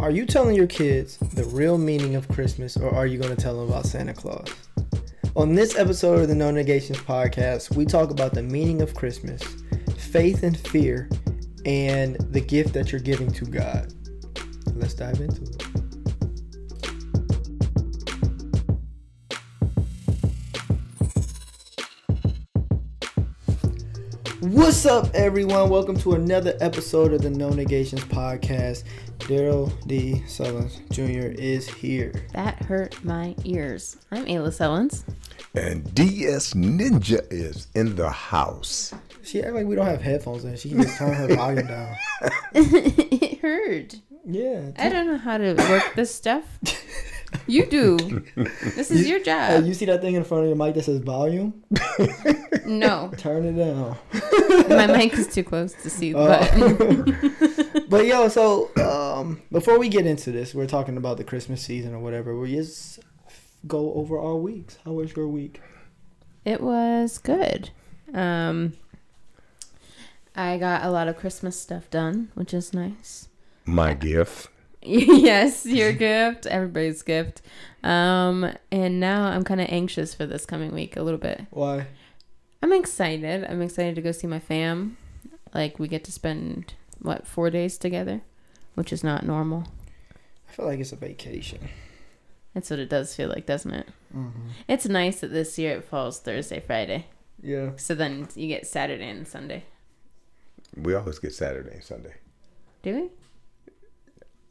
Are you telling your kids the real meaning of Christmas or are you going to tell them about Santa Claus? On this episode of the No Negations podcast, we talk about the meaning of Christmas, faith and fear, and the gift that you're giving to God. Let's dive into it. What's up, everyone? Welcome to another episode of the No Negations podcast. Darrell Dee Sullins Jr. is here. That hurt my ears. I'm Ayla Sullins. And DS Ninja is in the house. She act like we don't have headphones in. She can just turn her volume down. it hurt. Yeah. I don't know how to work this stuff. You do. This is your Hey, job. you see that thing in front of your mic that says volume? No, Turn it down. my mic is too close to see the Oh. button. But yo, so um, before we get into this, we're talking about the Christmas season or whatever. We just go over our weeks. How was your week? It was good. Um, I got a lot of Christmas stuff done, which is nice. My gift. yes, your gift, everybody's gift. Um, and now I'm kind of anxious for this coming week a little bit. Why? I'm excited. I'm excited to go see my fam. Like we get to spend what four days together, which is not normal. I feel like it's a vacation. That's what it does feel like, doesn't it? Mm-hmm. It's nice that this year it falls Thursday, Friday, Yeah. so then you get Saturday and Sunday. We always get Saturday and Sunday. Do we?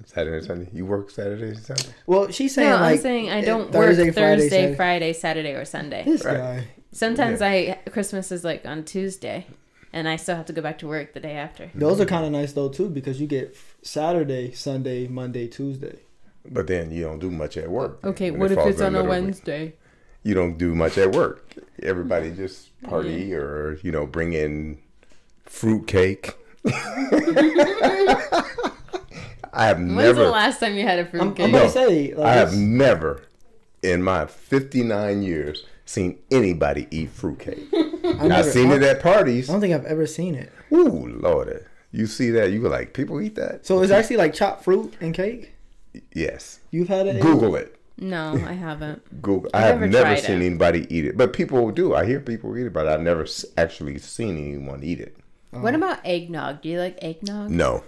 Saturday and Sunday. You work Saturday and Sunday? Well, she's saying no, like I'm saying I uh, don't Thursday, work Thursday, Saturday. Friday, Saturday, or Sunday. this Right. guy. Sometimes I Christmas is like on Tuesday, and I still have to go back to work the day after. Those are kind of nice though too because you get Saturday, Sunday, Monday, Tuesday. But then you don't do much at work. Okay, what it if it's on a middle week. Wednesday? You don't do much at work. Everybody just party or, you know, bring in fruit cake. I have never When's never the last time you had a fruit I'm, I'm cake? about No, say like I have never in my 59 years seen anybody eat fruitcake. I I've seen it at parties. I don't think I've ever seen it. Ooh, Lord. You see that? You go like, people eat that? So it's actually like chopped fruit and cake. Yes. You've had it. Google it. No, I haven't. Google. I've I have never never seen it. anybody eat it, but people do. I hear people eat it, but I've never actually seen anyone eat it. What about eggnog? Do you like eggnog? No,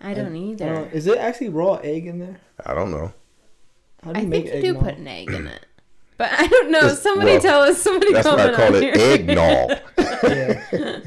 I don't Uh, either. is it actually raw egg in there? I don't know. How do I you think make you do eggnog? put an egg in it. But I don't know. It's- Somebody well, tell us. Somebody That's why I call on it here. eggnog. Yeah.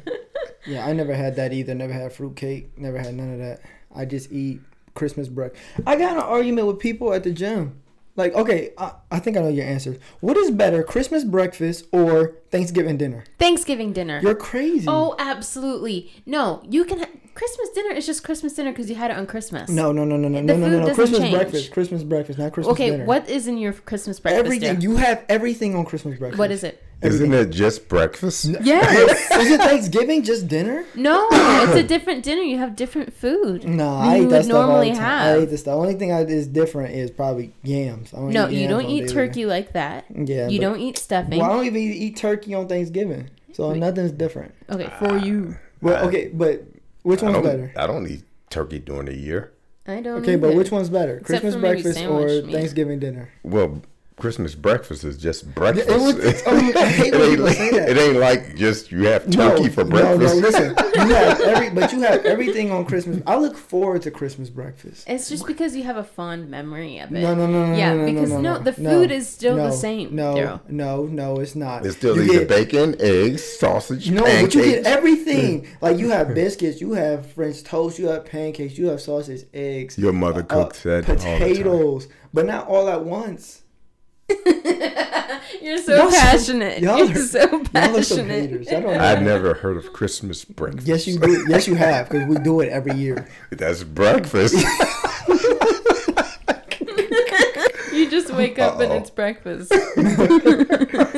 yeah, I never had that either. Never had fruitcake. Never had none of that. I just eat Christmas breakfast. I got an argument with people at the gym. Like, okay, I, I think I know your answer. What is better, Christmas breakfast or Thanksgiving dinner? Thanksgiving dinner. You're crazy. oh, absolutely. No, you can. Ha- Christmas dinner is just Christmas dinner because you had it on Christmas. No, no, no, no, no, no, no, no, no. Christmas change. breakfast. Christmas breakfast, not Christmas Okay, dinner. what is in your Christmas breakfast? Everything. dear? You have everything on Christmas breakfast. What is it? Isn't it just breakfast? Yes. Isn't Thanksgiving just dinner? no, it's a different dinner. You have different food. No, than I eat that would stuff all normally the time. have. I eat this. The only thing I, is different is probably yams. I don't No, eat you yams don't eat turkey like that. Yeah, You don't eat stuffing. Well, I don't even eat turkey on Thanksgiving, so nothing's different. Okay, ah. for you. Well, okay, but which I one's don't, better? I don't eat turkey during the year. I don't. Okay, but either. which one's better? Except Christmas maybe breakfast or sandwich meat. Thanksgiving dinner? Well, Christmas breakfast is just breakfast. it was- it's- oh, I hate it, ain't like, it ain't like just you have turkey for breakfast. No, no, listen. You have every, but you have everything on Christmas. I look forward to Christmas breakfast. It's just because you have a fond memory of it. No, no, no, no, Yeah, no, no, because no, no, no, the no, food is still no, the same. No, Darrell. no, no, it's not. It's still You either get- bacon, eggs, sausage, No, pancakes. but you get everything. Like you have biscuits, you have French toast, you have pancakes, you have sausage, eggs. Your mother uh, cooks that all the time. potatoes, but not all at once. You're so Y'all so- passionate. y'all You're are- so Y'all are some passionate. haters. I don't I've never heard of Christmas breakfast. Yes, you do. Yes, you have, because we do it every year. That's breakfast. You just wake up and Uh-oh. it's breakfast.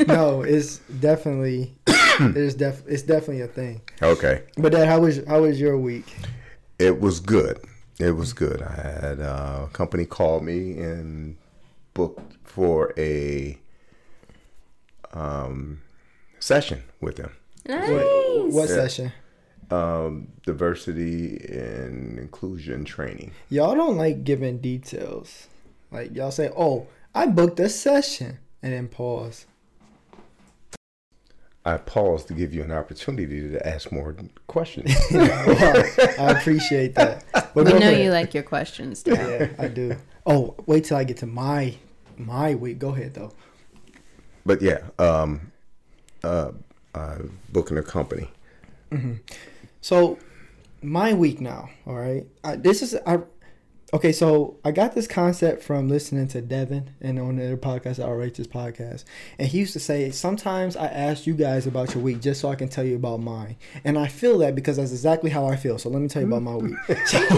No, it's definitely, there's def, it's definitely a thing. okay. But Dad, how was how was your week? It was good. It was good. I had uh, a company called me and booked for a um, session with them. Nice. What, what Yeah. session? um, diversity and inclusion training. Y'all don't like giving details. Like y'all say, "Oh, I booked a session," and then pause. I paused to give you an opportunity to ask more questions. Well, I appreciate that. But We know you like your questions. Too. Yeah, I do. Oh, wait till I get to my my week. Go ahead though. but yeah, um, uh, uh, booking a company. So my week now, all right. I, this is I. Okay, so I got this concept from listening to Devin and on their podcast, Outrageous Podcast, and he used to say sometimes I ask you guys about your week just so I can tell you about mine, and I feel that because that's exactly how I feel. So let me tell you about my week. So,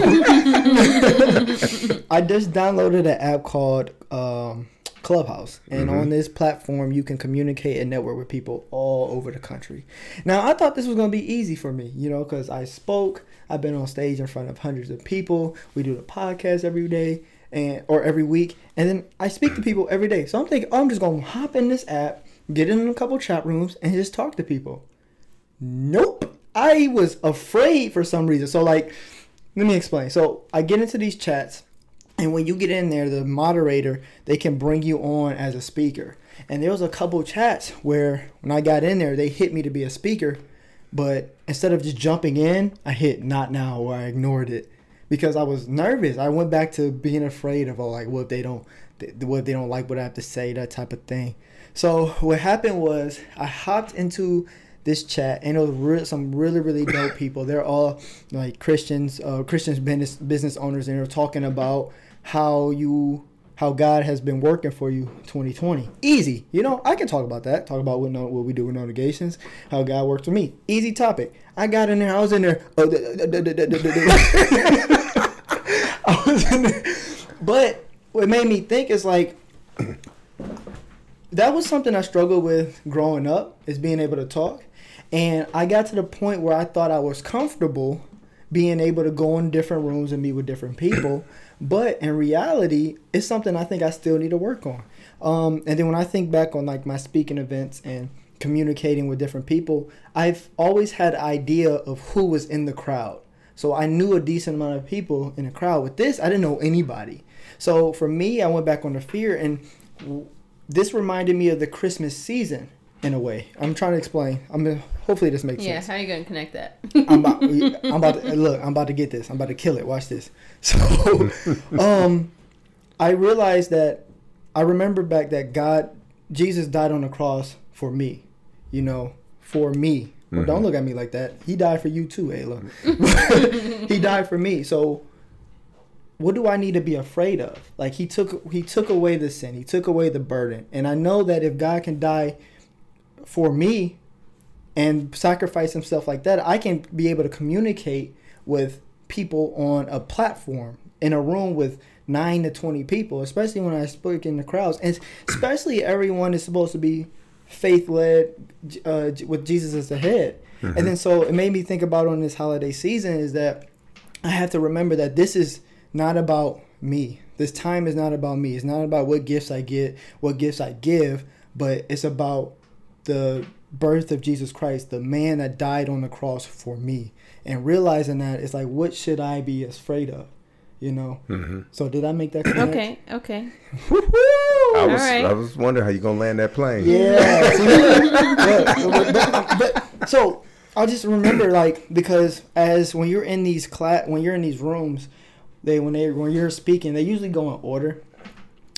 I just downloaded an app called um, Clubhouse, and mm-hmm. on this platform, you can communicate and network with people all over the country. Now, I thought this was going to be easy for me, you know, because I spoke, I've been on stage in front of hundreds of people. We do the podcast every day and or every week, and then I speak to people every day. So I'm thinking, oh, I'm just going to hop in this app, get in a couple chat rooms, and just talk to people. Nope. I was afraid for some reason. So like, let me explain. So I get into these chats, and when you get in there, the moderator they can bring you on as a speaker. And there was a couple chats where when I got in there, they hit me to be a speaker, but instead of just jumping in, I hit not now or I ignored it because I was nervous. I went back to being afraid of oh, like what if they don't what if they don't like what I have to say, that type of thing. So what happened was I hopped into this chat and it was re- some really really dope people. They're all like Christians, uh, Christians business business owners, and they're talking about how you how God has been working for you 2020. Easy, you know. I can talk about that. Talk about what what we do with No Negations, how God works for me. Easy topic. I got in there. I was in there. oh, I was in there. But what made me think is like that was something I struggled with growing up is being able to talk. And I got to the point where I thought I was comfortable being able to go in different rooms and meet with different people. But in reality, it's something I think I still need to work on. Um, and then when I think back on like my speaking events and communicating with different people, I've always had idea of who was in the crowd. So I knew a decent amount of people in the crowd. With this, I didn't know anybody. So for me, I went back on the fear, and this reminded me of the Christmas season in a way. I'm trying to explain. I'm gonna, hopefully this makes Yeah, sense. Yeah, how are you gonna connect that? I'm about, I'm about to look. I'm about to get this. I'm about to kill it. Watch this. So, um, I realized that I remember back that God, Jesus died on the cross for me. You know, for me. Well, don't look at me like that. He died for you too, Ayla. he died for me. So, what do I need to be afraid of? Like he took he took away the sin. He took away the burden. And I know that if God can die for me, and sacrifice himself like that, I can be able to communicate with people on a platform in a room with nine to 20 people, especially when I speak in the crowds. And especially everyone is supposed to be faith led uh, with Jesus as the head. And then so it made me think about on this holiday season is that I have to remember that this is not about me. This time is not about me. It's not about what gifts I get, what gifts I give, but it's about the birth of Jesus Christ, the man that died on the cross for me. And realizing that it's like, what should I be afraid of? You know? hmm So did I make that connect? okay, okay. Woo-hoo! I was Alright. I was wondering how you gonna land that plane. Yeah. see? But- but- but- so I just remember like because as when you're in these class when you're in these rooms, they when they when you're speaking, they usually go in order.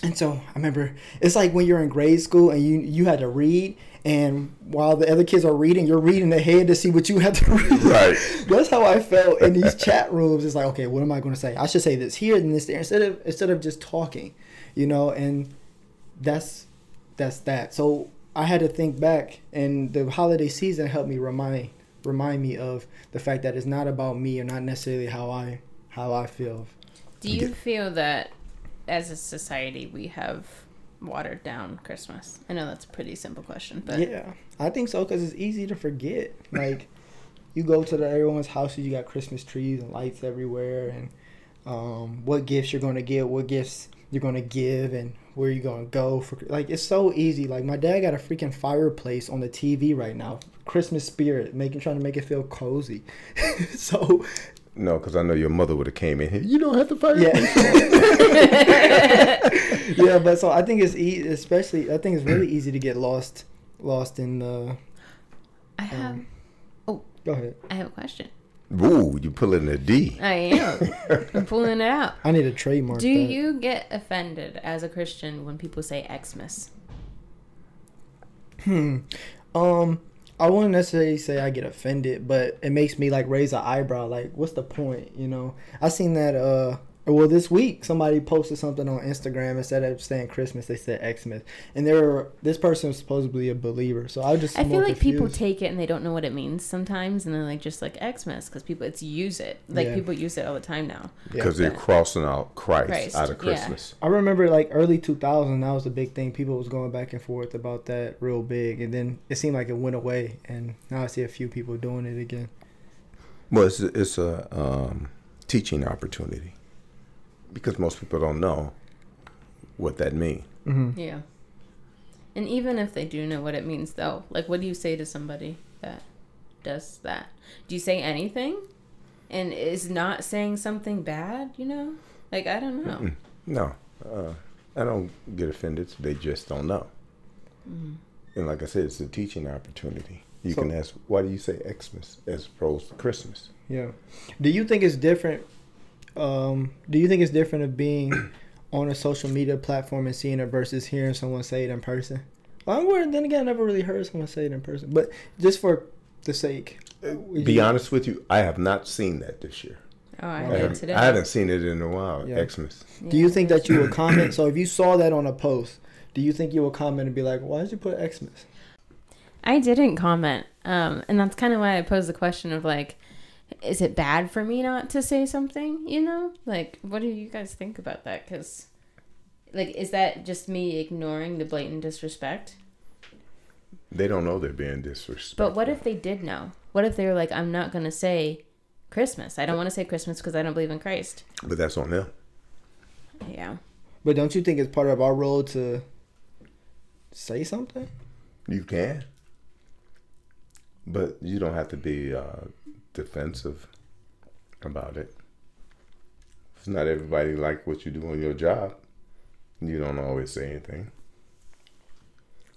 And so I remember it's like when you're in grade school and you you had to read and while the other kids are reading, you're reading ahead to see what you have to read. Right. That's how I felt in these chat rooms. It's like, okay, what am I going to say? I should say this here and this there instead of instead of just talking, you know. And that's that's that. So I had to think back, and the holiday season helped me remind remind me of the fact that it's not about me or not necessarily how I how I feel. Do you feel that as a society we have watered down Christmas? I know that's a pretty simple question, but yeah, I think so because it's easy to forget. Like you go to the, everyone's houses, you got Christmas trees and lights everywhere, and um, what gifts you're going to get, what gifts you're going to give, and where you're gonna go for like it's so easy. Like my dad got a freaking fireplace on the TV right now. Christmas spirit, making trying to make it feel cozy. so No, because I know your mother would have came in here. You don't have to fight. yeah, yeah. But so I think it's e- especially I think it's really easy to get lost lost in the. I have Um, Go ahead. I have a question. Ooh, you pulling a D. I am. I'm pulling it out. I need a trademark. Do that. you get offended as a Christian when people say Xmas? Hmm. Um, I wouldn't necessarily say I get offended, but it makes me like raise an eyebrow. Like, what's the point? You know, I seen that. Uh, well, this week somebody posted something on Instagram instead of saying Christmas, they said Xmas, and there were this person was supposedly a believer. So I just I feel more like people take it and they don't know what it means sometimes, and they're like just like Xmas because people it's use it like Yeah. people use it all the time now. Yeah. Because they're crossing out Christ, Christ, out of yeah. Christmas. I remember like early 2000, that was a big thing. People was going back and forth about that real big, and then it seemed like it went away, and now I see a few people doing it again. Well, it's a, it's a um, teaching opportunity because most people don't know what that means. hmm Yeah. And even if they do know what it means, though, like what do you say to somebody that does that? Do you say anything? And is not saying something bad, you know? Like, I don't know. Mm-mm. No, uh, I don't get offended. They just don't know. Mm. And like I said, it's a teaching opportunity. You So- can ask, why do you say Xmas as opposed to Christmas? Yeah. Do you think it's different? Um, do you think it's different of being on a social media platform and seeing it versus hearing someone say it in person? Well, I'm- worried. then again, I never really heard someone say it in person, but just for the sake. Be you- honest with you, I have not seen that this year. Oh, I I I haven't, today. I haven't seen it in a while. Yeah. Xmas. Do you think that you would comment? So if you saw that on a post, do you think you would comment and be like, "Why did you put Xmas?" I didn't comment. Um, and that's kind of why I posed the question of like, is it bad for me not to say something? You know, like, what do you guys think about that? Because, like, is that just me ignoring the blatant disrespect? They don't know they're being disrespectful. But what if they did know? What if they were like, I'm not going to say Christmas. I don't want to say Christmas because I don't believe in Christ. But that's on them. Yeah. But don't you think it's part of our role to say something? You can. But you don't have to be uh, defensive about it. It's not everybody like what you do on your job. You don't always say anything.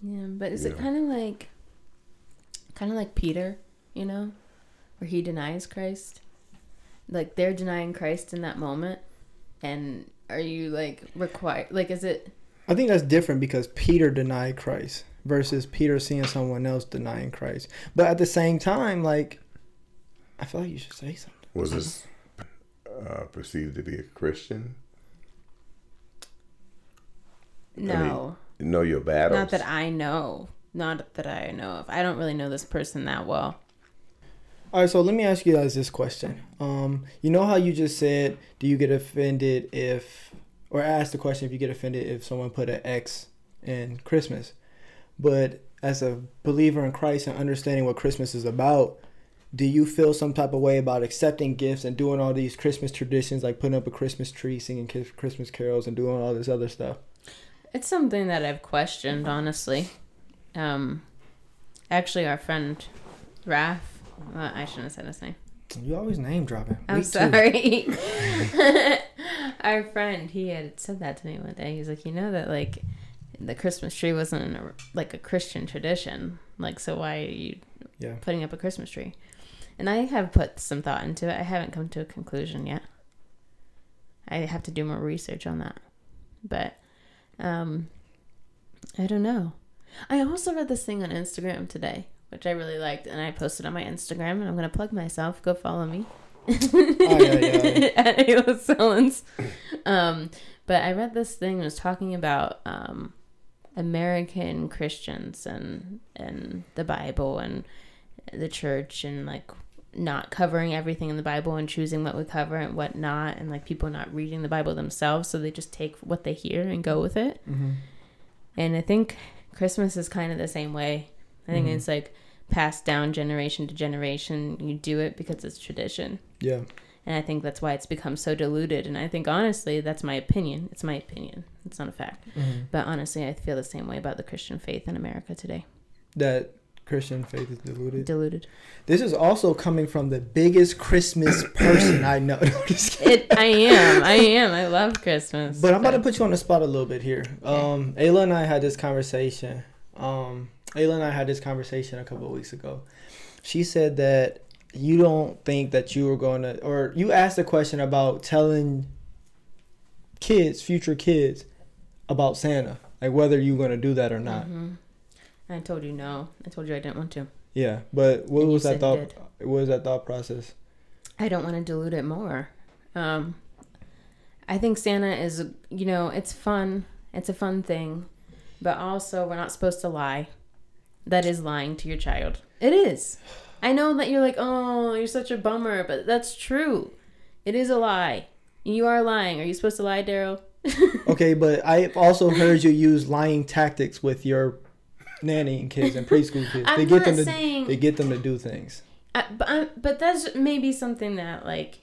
Yeah, but is it kind of like, kind of like Peter, you know, where he denies Christ? Like they're denying Christ in that moment, and are you like required? Like, is it? I think that's different because Peter denied Christ versus Peter seeing someone else denying Christ. But at the same time, like, I feel like you should say something. Was this uh, perceived to be a Christian? No, Know your battles. not that I know. Not that I know of. I don't really know this person that well. All right, so let me ask you guys this question. Um, you know how you just said, do you get offended if, or ask the question if you get offended if someone put an X in Christmas, but as a believer in Christ and understanding what Christmas is about, do you feel some type of way about accepting gifts and doing all these Christmas traditions, like putting up a Christmas tree, singing Christmas carols, and doing all this other stuff? It's something that I've questioned, honestly. Um, actually, our friend Raph. Uh, I shouldn't have said his name. You always name dropping. I'm Week two. sorry. Our friend, he had said that to me one day. He's like, you know that like the Christmas tree wasn't a, like a Christian tradition. Like, so why are you Yeah. putting up a Christmas tree? And I have put some thought into it. I haven't come to a conclusion yet. I have to do more research on that. But um I don't know. I also read this thing on Instagram today, which I really liked, and I posted on my Instagram, and I'm gonna plug myself. Go follow me. Oh, yeah, yeah. At Ayla Sullins. Um, but I read this thing that was talking about um, American Christians and and the Bible and the church and like not covering everything in the Bible and choosing what we cover and what not and like people not reading the Bible themselves so they just take what they hear and go with it. Mm-hmm. And I think Christmas is kind of the same way. I think Mhm. it's like passed down generation to generation. You do it because it's tradition. Yeah. And I think that's why it's become so diluted. And I think honestly, that's my opinion. It's my opinion. It's not a fact. Mhm. But honestly, I feel the same way about the Christian faith in America today. That Christian faith is diluted. Diluted. This is also coming from the biggest Christmas person I know. No, I'm just. It. I am. I am. I love Christmas. But I'm about to put you on the spot a little bit here. Um, Ayla and I had this conversation. Um, Ayla and I had this conversation a couple of weeks ago. She said that you don't think that you were going to, or you asked a question about telling kids, future kids, about Santa, like whether you're going to do that or not. Mhm. I told you no. I told you I didn't want to. Yeah, but what And was that thought? What was that thought process? I don't want to dilute it more. Um, I think Santa is, you know, it's fun. It's a fun thing, but also we're not supposed to lie. That is lying to your child. It is. I know that you're like, oh, you're such a bummer, but that's true. It is a lie. You are lying. Are you supposed to lie, Darrell? Okay, but I've also heard you use lying tactics with your nanny kids and preschool kids. I'm they get them to saying- they get them to do things. I, but I, but that's maybe something that like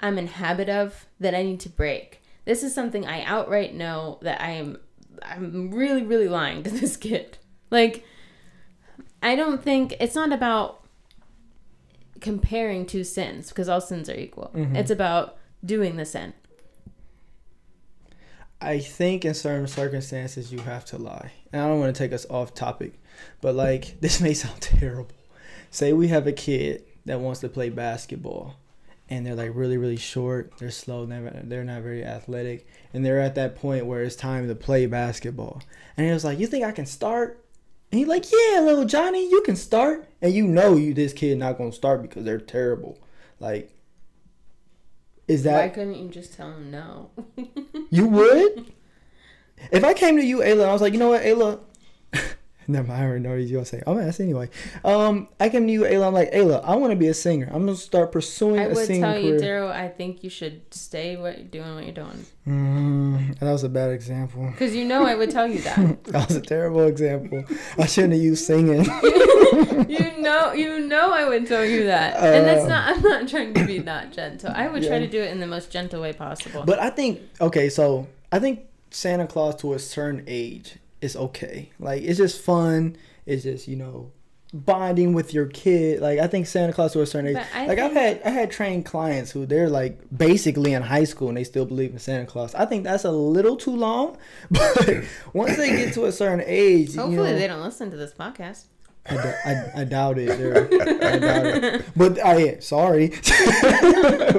I'm in habit of that I need to break. This is something I outright know that I am I'm really really lying to this kid. Like I don't think it's not about comparing two sins because all sins are equal. Mhm. It's about doing the sin. I think in certain circumstances you have to lie. And I don't want to take us off topic, but like this may sound terrible. Say we have a kid that wants to play basketball and they're like really really short, they're slow, never they're not very athletic, and they're at that point where it's time to play basketball. And he was like, "You think I can start?" And he's like, "Yeah, little Johnny, you can start." And you know you this kid not going to start because they're terrible. Like is that Why couldn't you just tell him no? you would? If I came to you, Ayla, and I was like, you know what, Ayla? Never mind, I already know what you're gonna say. I'm gonna ask anyway. Um, I came to you, Ayla. I'm like, Ayla, I want to be a singer. I'm gonna start pursuing I a would singing tell you. Darrell. I think you should stay what you're doing, what you're doing, Mm, that was a bad example. because you know I would tell you that. That was a terrible example. I shouldn't have used singing. you know, you know, I would tell you that, and that's not. I'm not trying to be not gentle. I would try to do it in the most gentle way possible. But I think okay, so I think Santa Claus to a certain age is okay. Like it's just fun. It's just you know bonding with your kid. Like I think Santa Claus to a certain age. Like I've had I had trained clients who they're like basically in high school and they still believe in Santa Claus. I think that's a little too long. But once they get to a certain age, Hopefully, you know, they don't listen to this podcast. I, d- I, I doubt it. I doubt it. But I sorry,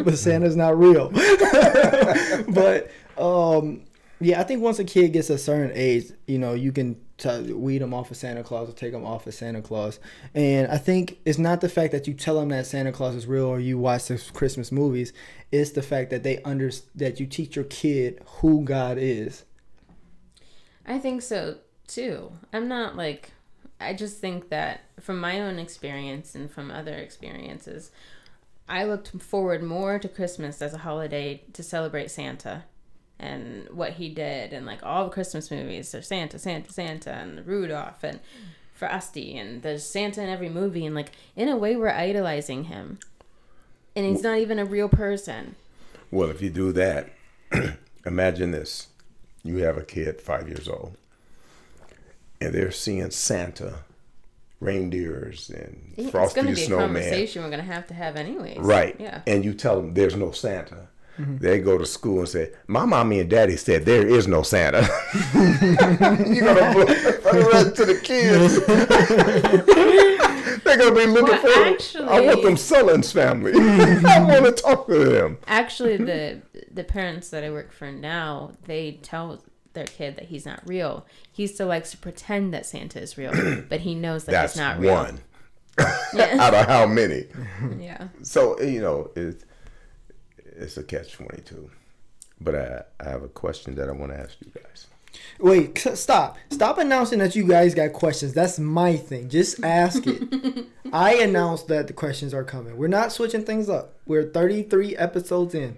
but Santa's not real. but um, yeah, I think once a kid gets a certain age, you know, you can t- weed them off of Santa Claus or take them off of Santa Claus. And I think it's not the fact that you tell them that Santa Claus is real or you watch the Christmas movies. It's the fact that they under that you teach your kid who God is. I think so too. I'm not like. I just think that from my own experience and from other experiences, I looked forward more to Christmas as a holiday to celebrate Santa and what he did and like all the Christmas movies. There's Santa, Santa, Santa, and Rudolph and Frosty, and there's Santa in every movie. And like in a way, we're idolizing him, and he's not even a real person. Well, if you do that, imagine this: you have a kid five years old, and they're seeing Santa, reindeers, and It's Frosty going to the be a Snowman. conversation we're going to have to have anyways. Right. Yeah. And you tell them there's no Santa. Mm-hmm. They go to school and say, "My mommy and daddy said there is no Santa." You're gonna blow the rest to the kids. They're gonna be looking Well, for. I want them Sullins family. I want to talk to them. Actually, the the parents that I work for now, they tell their kid that he's not real. He still likes to pretend that Santa is real, but he knows that That's he's not real. one out of how many. Yeah. So you know, it's it's a catch twenty two. But I, I have a question that I want to ask you guys. Wait, stop. Stop announcing that you guys got questions. That's my thing. Just ask it. I announced that the questions are coming. We're not switching things up. We're 33 episodes in.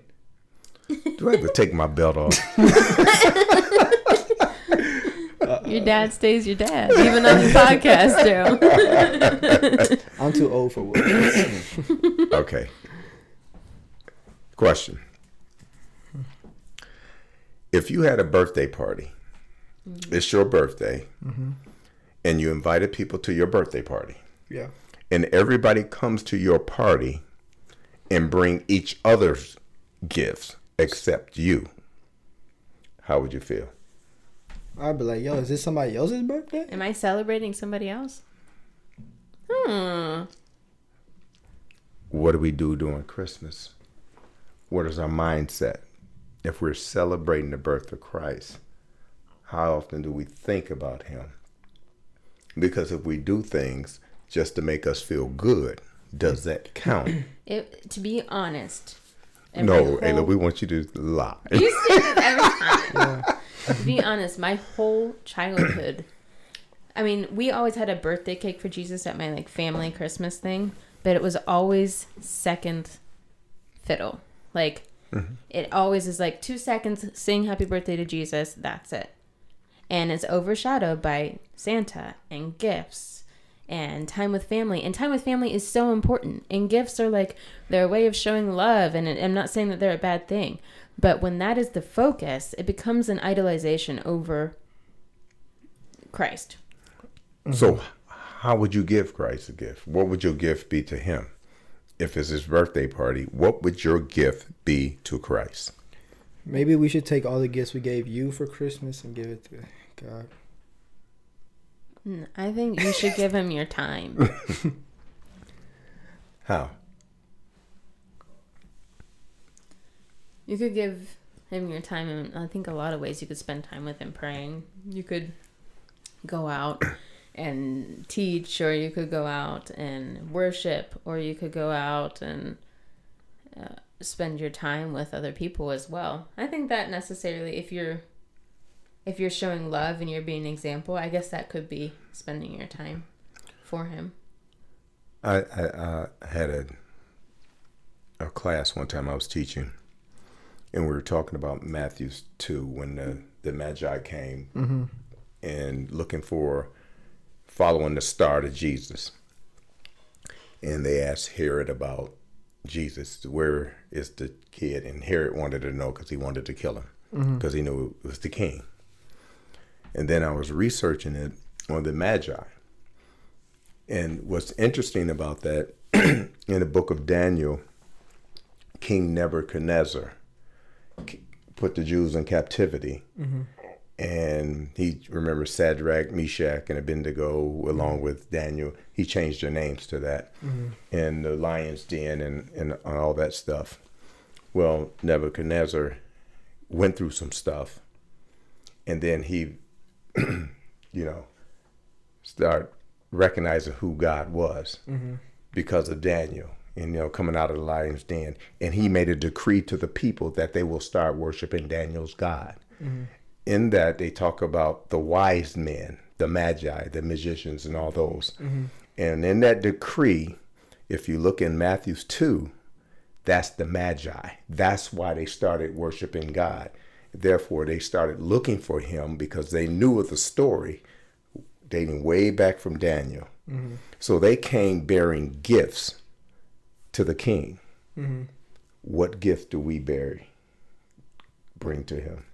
Do I have to take my belt off? Your dad stays your dad, even on the podcast, Darrell. I'm too old for words. Okay. Question. If you had a birthday party, it's your birthday, and you invited people to your birthday party, Yeah. and everybody comes to your party and bring each other's gifts except you, how would you feel? I'd be like, yo, is this somebody else's birthday? Am I celebrating somebody else? Hmm. What do we do during Christmas? What is our mindset? If we're celebrating the birth of Christ, how often do we think about him? Because if we do things just to make us feel good, does that count? It, to be honest. no, my Ayla, we want you to lie. You say this every time. To be honest, my whole childhood, I mean, we always had a birthday cake for Jesus at my like family Christmas thing, but it was always second fiddle. Like mm-hmm. it always is like two seconds, sing happy birthday to Jesus. That's it, and it's overshadowed by Santa and gifts and time with family. And time with family is so important. And gifts are like they're a way of showing love. And I'm not saying that they're a bad thing, but when that is the focus, it becomes an idolization over Christ. So, how would you give Christ a gift? What would your gift be to him? If it's his birthday party, what would your gift be to Christ? Maybe we should take all the gifts we gave you for Christmas and give it to God. Mm, I think you should give him your time. How? You could give him your time and I think a lot of ways you could spend time with him praying. You could go out and teach or you could go out and worship or you could go out and uh, spend your time with other people as well. I think that necessarily if you're if you're showing love and you're being an example, I guess that could be spending your time for him. I, I, uh, had a a class one time I was teaching, and we were talking about Matthew's two when the the Magi came and looking for following the star to Jesus, and they asked Herod about Jesus, where is the kid? And Herod wanted to know because he wanted to kill him mm-hmm. because he knew it was the king. And then I was researching it on the Magi. And what's interesting about that, in the book of Daniel, King Nebuchadnezzar put the Jews in captivity. Mm-hmm. And he remembers Shadrach, Meshach, and Abednego, along mm-hmm. with Daniel. He changed their names to that, mm-hmm. and the lion's den, and, and all that stuff. Well, Nebuchadnezzar went through some stuff, and then he, you know, start recognizing who God was mm-hmm. because of Daniel and you know coming out of the lion's den. And he made a decree to the people that they will start worshiping Daniel's God. In that they talk about the wise men, the magi, the magicians and all those. Mm-hmm. And in that decree, if you look in Matthew's 2, that's the magi. That's why they started worshiping God. Therefore, they started looking for him because they knew of the story dating way back from Daniel. Mm-hmm. So they came bearing gifts to the king. Mm-hmm. What gift do we bear, bring to him?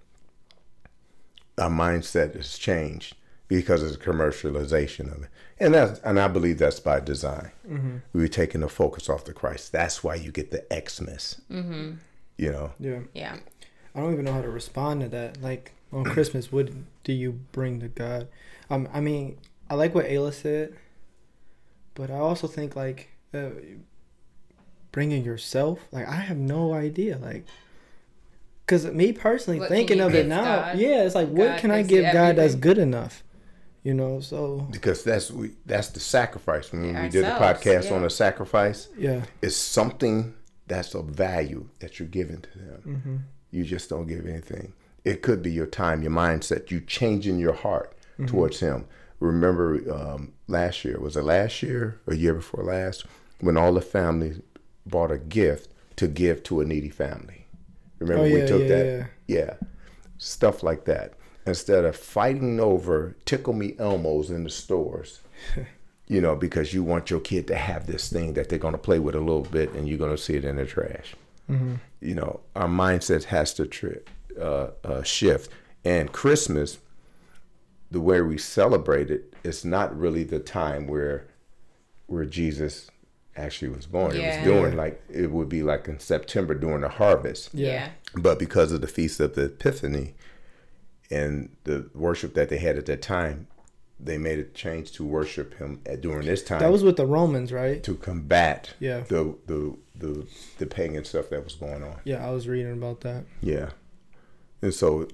Our mindset has changed because of the commercialization of it, and that's and I believe that's by design. We were taking the focus off the Christ. That's why you get the Xmas. You know, Yeah. Yeah. I don't even know how to respond to that. Like on Christmas, what do you bring to God? Um, I mean, I like what Ayla said, but I also think like uh, bringing yourself. Like I have no idea. Like, cause me personally What thinking of it now, God? yeah, it's like what can I give God that's good enough? You know, so because that's we that's the sacrifice. When we did a Ourselves, podcast on yeah. the sacrifice, yeah, it's something that's of value that you're giving to them. Mm-hmm. You just don't give anything. It could be your time, your mindset, you changing your heart towards Him. Remember um, last year, was it last year or year before last, when all the family bought a gift to give to a needy family? Remember Oh, we took yeah, that? Yeah. Stuff like that. Instead of fighting over tickle me Elmos in the stores, you know, because you want your kid to have this thing that they're going to play with a little bit and you're going to see it in the trash. Mm-hmm. You know, our mindset has to tri- uh, uh, shift. And Christmas, the way we celebrate it, it's not really the time where where Jesus actually was born. It was during like it would be like in September during the harvest. Yeah. But because of the feast of the Epiphany and the worship that they had at that time, they made a change to worship him at, during this time That was with the Romans, right? to combat Yeah. the, the the the pagan stuff that was going on. Yeah, I was reading about that. Yeah. And so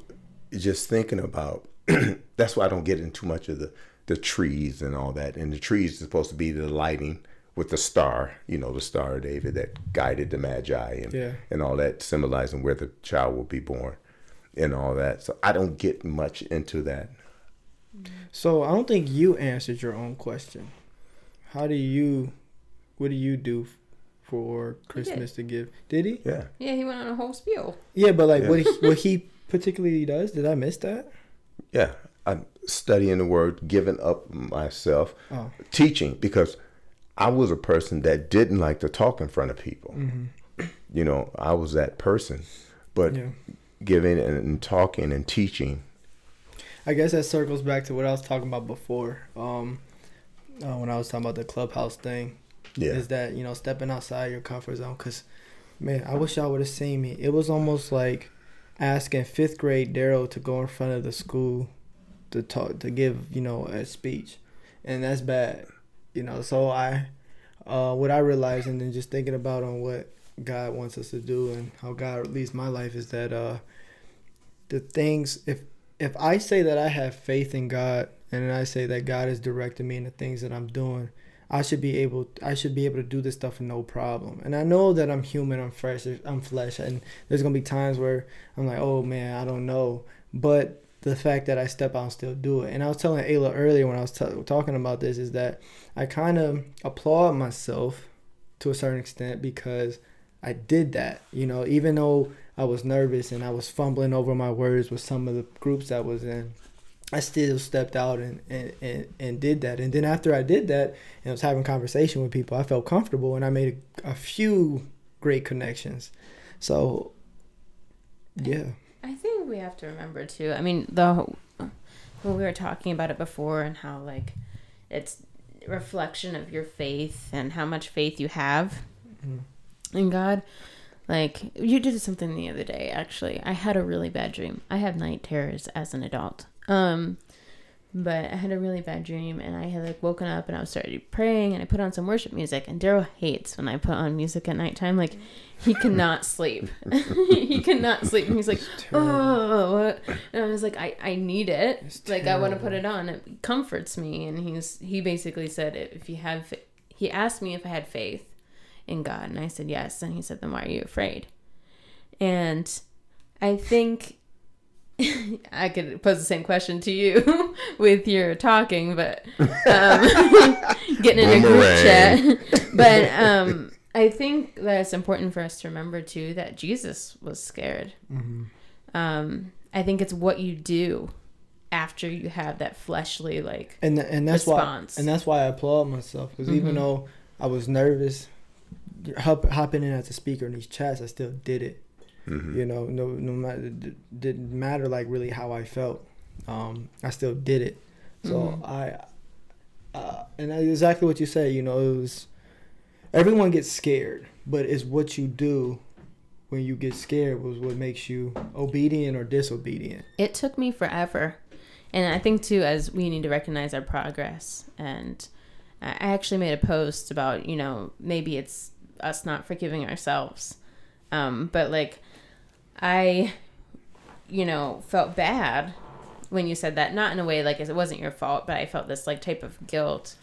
just thinking about that's why I don't get into too much of the the trees and all that. And the trees is supposed to be the lighting with the star, you know, the star of David that guided the Magi and Yeah. and all that symbolizing where the child will be born and all that. So I don't get much into that. So I don't think you answered your own question. How do you, what do you do for Christmas to give? Did he? Yeah. Yeah, he went on a whole spiel. Yeah, but like Yeah. what he, what he particularly does? Did I miss that? Yeah. I'm studying the word, giving up myself, Oh. teaching because I was a person that didn't like to talk in front of people. You know, I was that person. But Yeah. giving and, talking and teaching, I guess that circles back to what I was talking about before. Um, uh, when I was talking about the clubhouse thing, yeah. is that you know stepping outside your comfort zone? Cause man, I wish y'all would have seen me. It was almost like asking fifth grade Darrell to go in front of the school to talk to give you know a speech, and that's bad. You know, so I, uh, what I realized, and then just thinking about on what God wants us to do and how God leads my life is that uh, the things if if I say that I have faith in God and I say that God is directing me in the things that I'm doing, I should be able I should be able to do this stuff no problem. And I know that I'm human, I'm fresh, I'm flesh, and there's gonna be times where I'm like, oh man, I don't know. But the fact that I step out and still do it. And I was telling Ayla earlier when I was t- talking about this is that I kind of applaud myself to a certain extent because I did that. You know, even though I was nervous and I was fumbling over my words with some of the groups I was in. I still stepped out and, and, and, and did that. And then after I did that and I was having conversation with people, I felt comfortable and I made a, a few great connections. So, yeah. Think we have to remember too. I mean, the when we were talking about it before and how like it's reflection of your faith and how much faith you have Mhm. in God. Like you did something the other day actually. I had a really bad dream. I have night terrors as an adult. Um but I had a really bad dream and I had like woken up and I was started praying and I put on some worship music and Darrell hates when I put on music at nighttime. Like he cannot sleep. he cannot sleep. And he's like, oh, what? and I was like, I, I need it. It's like I want to put it on. It comforts me. And he's he basically said if you have, he asked me if I had faith in God, and I said yes. And he said, then why are you afraid? And I think I could pose the same question to you with your talking, but um, getting in a group chat. But um, I think that it's important for us to remember too that Jesus was scared. Mm-hmm. Um, I think it's what you do after you have that fleshly like And, th- and that's Response. why and that's why I applaud myself because even Mhm. though I was nervous hop, hopping in as a speaker in these chats, I still did it. Mhm. you know no no matter it didn't matter like really how i felt. Um i still did it. So Mhm. i uh and that's exactly what you said you know it was everyone gets scared but it's what you do when you get scared was what makes you obedient or disobedient. It took me forever. And i think too as we need to recognize our progress. And i I actually made a post about you know maybe it's us not forgiving ourselves. Um but like i you know felt bad when you said that not in a way like it wasn't your fault but i felt this like type of guilt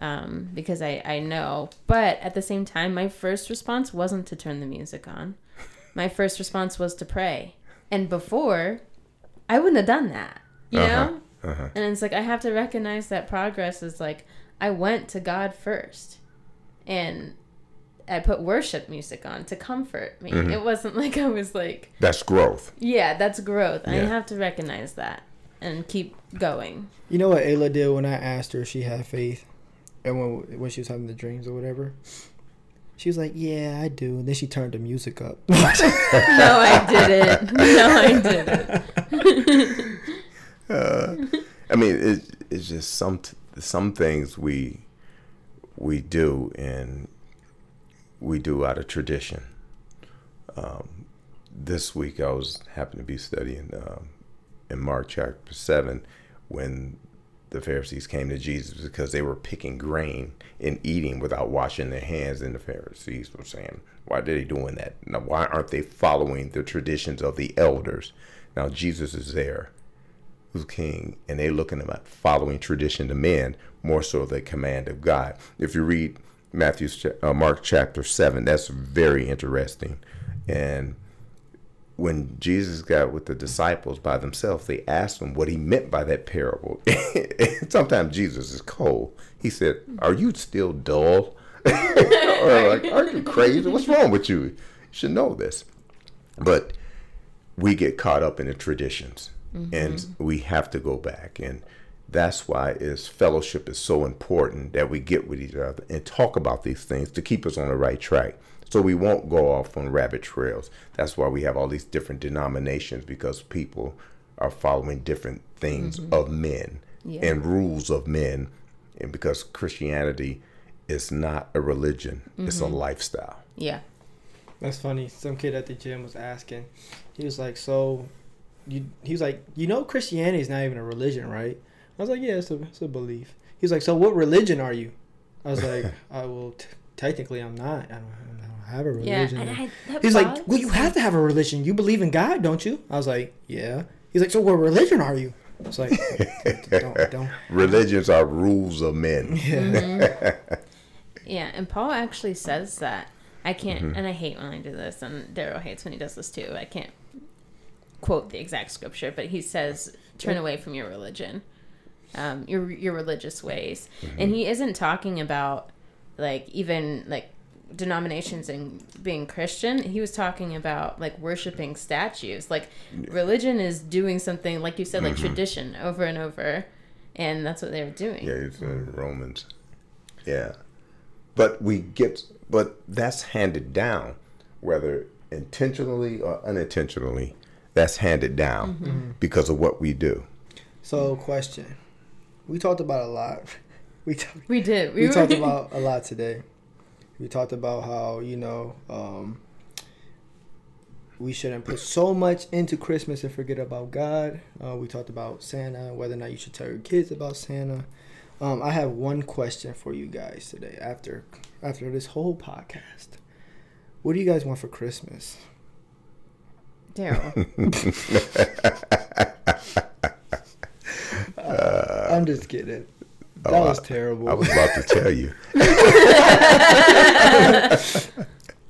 um because i i know but at the same time my first response wasn't to turn the music on my first response was to pray and before I wouldn't have done that, you Uh-huh. know? Uh-huh. And it's like I have to recognize that progress is like I went to God first and I put worship music on to comfort me. Mhm. It wasn't like I was like, That's growth. yeah, that's growth. And I have to recognize that and keep going. you know what ayla did when i asked her if she had faith and when when she was having the dreams or whatever She was like, "Yeah, I do." And then she turned the music up. no, I didn't. No, I didn't. Uh, I mean, it, it's just some some things we we do and we do out of tradition. Um, this week I was happened to be studying um, in Mark chapter seven when the Pharisees came to Jesus because they were picking grain and eating without washing their hands, and the Pharisees were saying, "Why are they doing that? Now, why aren't they following the traditions of the elders?" Now Jesus is there, who's king, and they looking at following tradition to men more so the command of God. If you read Matthew, uh, Mark chapter seven, that's very interesting, and when Jesus got with the disciples by themselves, they asked him what he meant by that parable. Sometimes Jesus is cold. He said, Are you still dull? or like, Are you crazy? What's wrong with you? You should know this. But we get caught up in the traditions mm-hmm. and we have to go back. And that's why is fellowship is so important that we get with each other and talk about these things to keep us on the right track so we won't go off on rabbit trails. That's why we have all these different denominations because people are following different things mm-hmm. of men yeah. and rules of men. And because Christianity is not a religion, mm-hmm. it's a mm-hmm. lifestyle. Yeah. That's funny. Some kid at the gym was asking. He was like, "So, you?" He was like, "You know, Christianity is not even a religion, right?" I was like, "Yeah, it's a, it's a belief." He's like, "So, what religion are you?" I was like, "I will." T- technically, I'm not. I don't, have a religion. Yeah, I, He's like, well, you have to have a religion. You believe in God, don't you? I was like, yeah. He's like, so what religion are you? It's like, don't, don't. Religions are rules of men. Yeah. Mm-hmm. yeah, and Paul actually says that. I can't, mm-hmm. and I hate when I do this, and Darrell hates when he does this too. I can't quote the exact scripture, but he says, turn away from your religion, um, your your religious ways, mm-hmm. and he isn't talking about like even like denominations and being Christian, he was talking about like worshiping statues. Like religion is doing something, like you said, like mm-hmm. tradition over and over, and that's what they were doing. Yeah, it's uh, Romans. Yeah, but we get, but that's handed down, whether intentionally or unintentionally. That's handed down mm-hmm. mm-hmm. because of what we do. So, question: We talked about a lot. We talked. We did. We, we talked about a lot today. We talked about how you know um, we shouldn't put so much into Christmas and forget about God. Uh, we talked about Santa, whether or not you should tell your kids about Santa. Um, I have one question for you guys today. After after this whole podcast, what do you guys want for Christmas? Darrell. I'm just kidding. That oh, was terrible. I was about to tell you.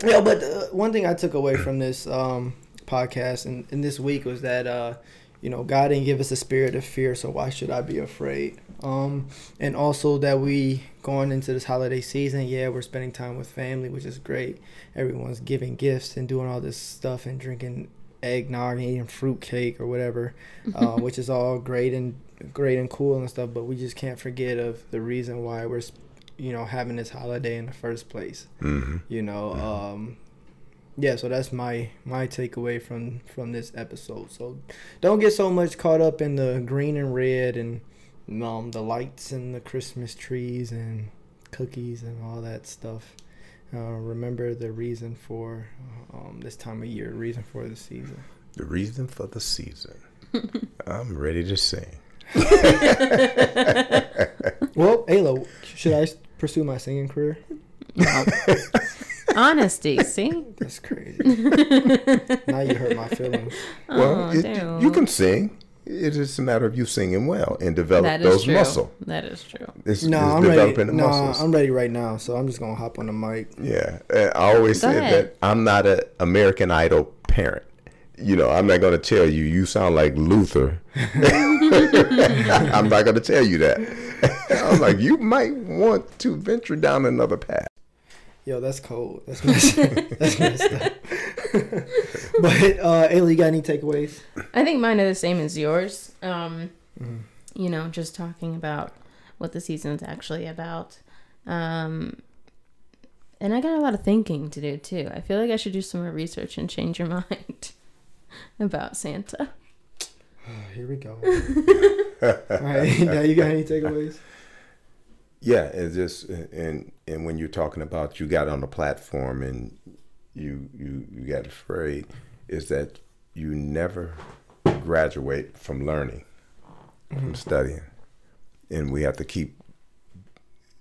yeah, but uh, one thing I took away from this um, podcast and, and this week was that uh, you know God didn't give us a spirit of fear, so why should I be afraid? Um, and also that we going into this holiday season, yeah, we're spending time with family, which is great. Everyone's giving gifts and doing all this stuff and drinking eggnog and eating fruit cake or whatever, uh, which is all great and great and cool and stuff, but we just can't forget of the reason why we're, you know, having this holiday in the first place. Mm-hmm. You know, mm-hmm. um, yeah. So that's my my takeaway from from this episode. So don't get so much caught up in the green and red and um, the lights and the Christmas trees and cookies and all that stuff. Uh, remember the reason for um, this time of year, reason for the season. The reason for the season. I'm ready to sing. well, Ayla, should I pursue my singing career? No. Honesty, see? That's crazy. now you hurt my feelings. Oh, well, oh, it, you can sing. It is a matter of you singing well and develop those true. muscle. That is true. It's, no, it's I'm ready. No, muscles. I'm ready right now. So I'm just gonna hop on the mic. Yeah, I always Go said ahead. that I'm not an American Idol parent you know, I'm not going to tell you, you sound like Luther. I'm not going to tell you that. I was like, you might want to venture down another path. Yo, that's cold. That's messed, that's messed up. but, uh, Ayla, you got any takeaways? I think mine are the same as yours. Um, mm. You know, just talking about what the season's actually about. Um, And I got a lot of thinking to do too. I feel like I should do some more research and change your mind about Santa. Here we go. All right, now you got any takeaways? Yeah, it's just and and when you're talking about you got on the platform and you you you got afraid, is that you never graduate from learning, from mm-hmm. studying, and we have to keep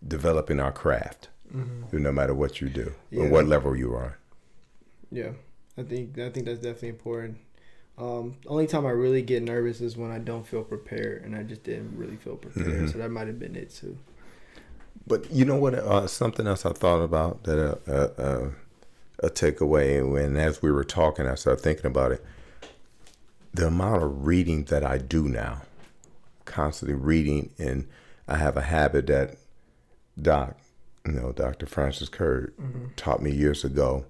developing our craft, mm-hmm. no matter what you do Yeah. or what level you are. Yeah, I think I think that's definitely important. Um, only time I really get nervous is when I don't feel prepared, and I just didn't really feel prepared. Mhm. So that might have been it too. But you know what? Uh, something else I thought about that uh, uh, uh, a takeaway. When as we were talking, I started thinking about it. The amount of reading that I do now, constantly reading, and I have a habit that Doc, you know, Dr. Francis Kerr taught me years ago.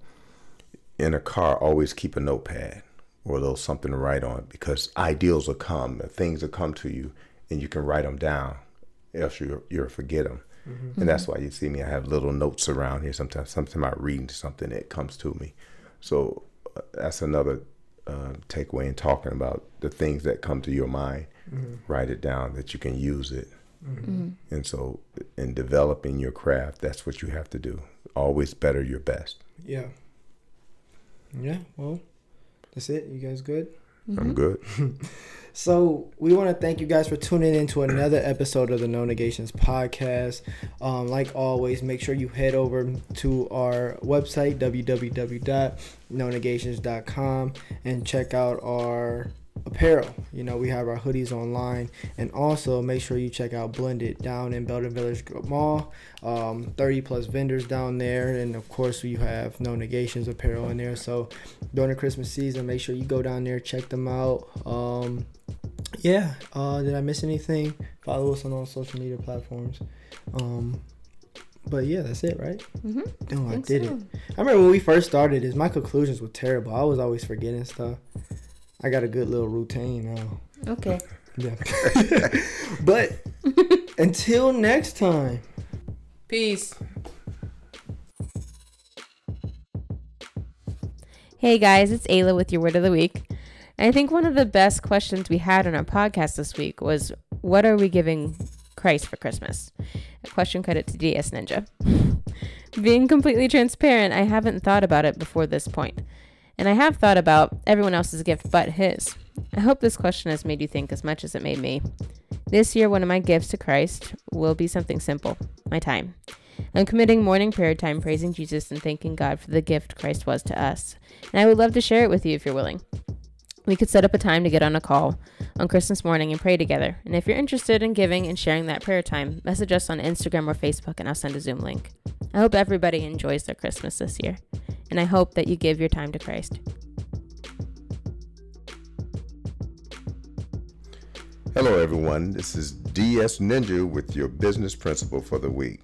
In a car, always keep a notepad or a little something to write on because ideals will come, things will come to you, and you can write them down. Else you you'll forget them. And that's why you see me. I have little notes around here. Sometimes, sometimes i read something that comes to me. So uh, that's another uh, takeaway in talking about the things that come to your mind. Write it down that you can use it. And so, in developing your craft, that's what you have to do. Always better your best. Yeah. Yeah. Well, that's it. You guys good? I'm good. So we want to thank you guys for tuning in to another episode of the No Negations podcast. Um, like always, make sure you head over to our website www.nonegations.com and check out our apparel. You know, we have our hoodies online, and also make sure you check out Blended down in Belden Village Mall. Um, 30 plus vendors down there, and of course, you have No Negations apparel in there. So during the Christmas season, make sure you go down there, check them out. Um, yeah, uh, did I miss anything? Follow us on all social media platforms. Um, but yeah, that's it, right? Mm-hmm. No, I did so. it. I remember when we first started this, my conclusions were terrible. I was always forgetting stuff. I got a good little routine now. Okay. Yeah. but until next time. Peace. Hey guys, it's Ayla with your word of the week. I think one of the best questions we had on our podcast this week was what are we giving Christ for Christmas? A question credit to DS Ninja. Being completely transparent, I haven't thought about it before this point. And I have thought about everyone else's gift but his. I hope this question has made you think as much as it made me. This year, one of my gifts to Christ will be something simple my time. I'm committing morning prayer time praising Jesus and thanking God for the gift Christ was to us. And I would love to share it with you if you're willing. We could set up a time to get on a call on Christmas morning and pray together. And if you're interested in giving and sharing that prayer time, message us on Instagram or Facebook and I'll send a Zoom link. I hope everybody enjoys their Christmas this year. And I hope that you give your time to Christ. Hello, everyone. This is DS Ninja with your business principle for the week.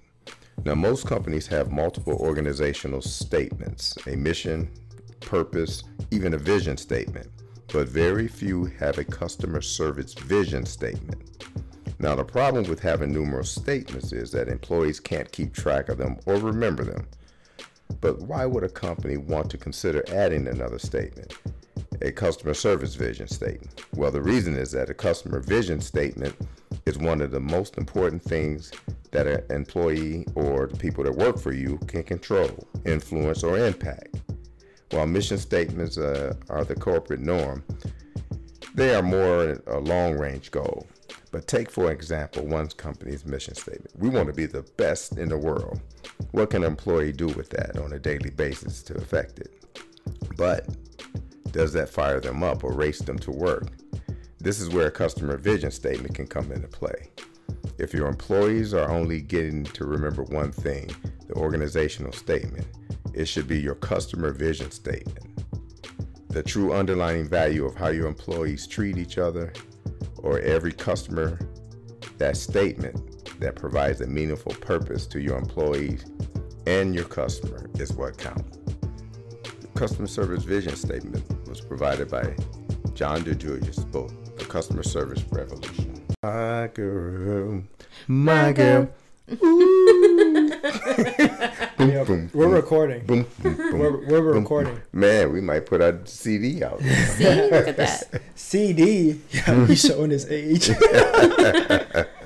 Now, most companies have multiple organizational statements a mission, purpose, even a vision statement, but very few have a customer service vision statement. Now, the problem with having numerous statements is that employees can't keep track of them or remember them. But why would a company want to consider adding another statement? a customer service vision statement? Well, the reason is that a customer vision statement is one of the most important things that an employee or the people that work for you can control, influence, or impact. While mission statements uh, are the corporate norm, they are more a long range goal. But take, for example, one company's mission statement. We want to be the best in the world. What can an employee do with that on a daily basis to affect it? But does that fire them up or race them to work? This is where a customer vision statement can come into play. If your employees are only getting to remember one thing, the organizational statement, it should be your customer vision statement. The true underlying value of how your employees treat each other or every customer, that statement that provides a meaningful purpose to your employees and your customer is what counts. The customer service vision statement was provided by John DiJulius' book, The Customer Service Revolution. My girl, my girl. Ooh. boom, Yep, boom, we're boom, recording. boom, boom, boom, We're, we're boom, recording. Man, we might put our CD out. See, look at that. CD. Yeah, he's showing his age.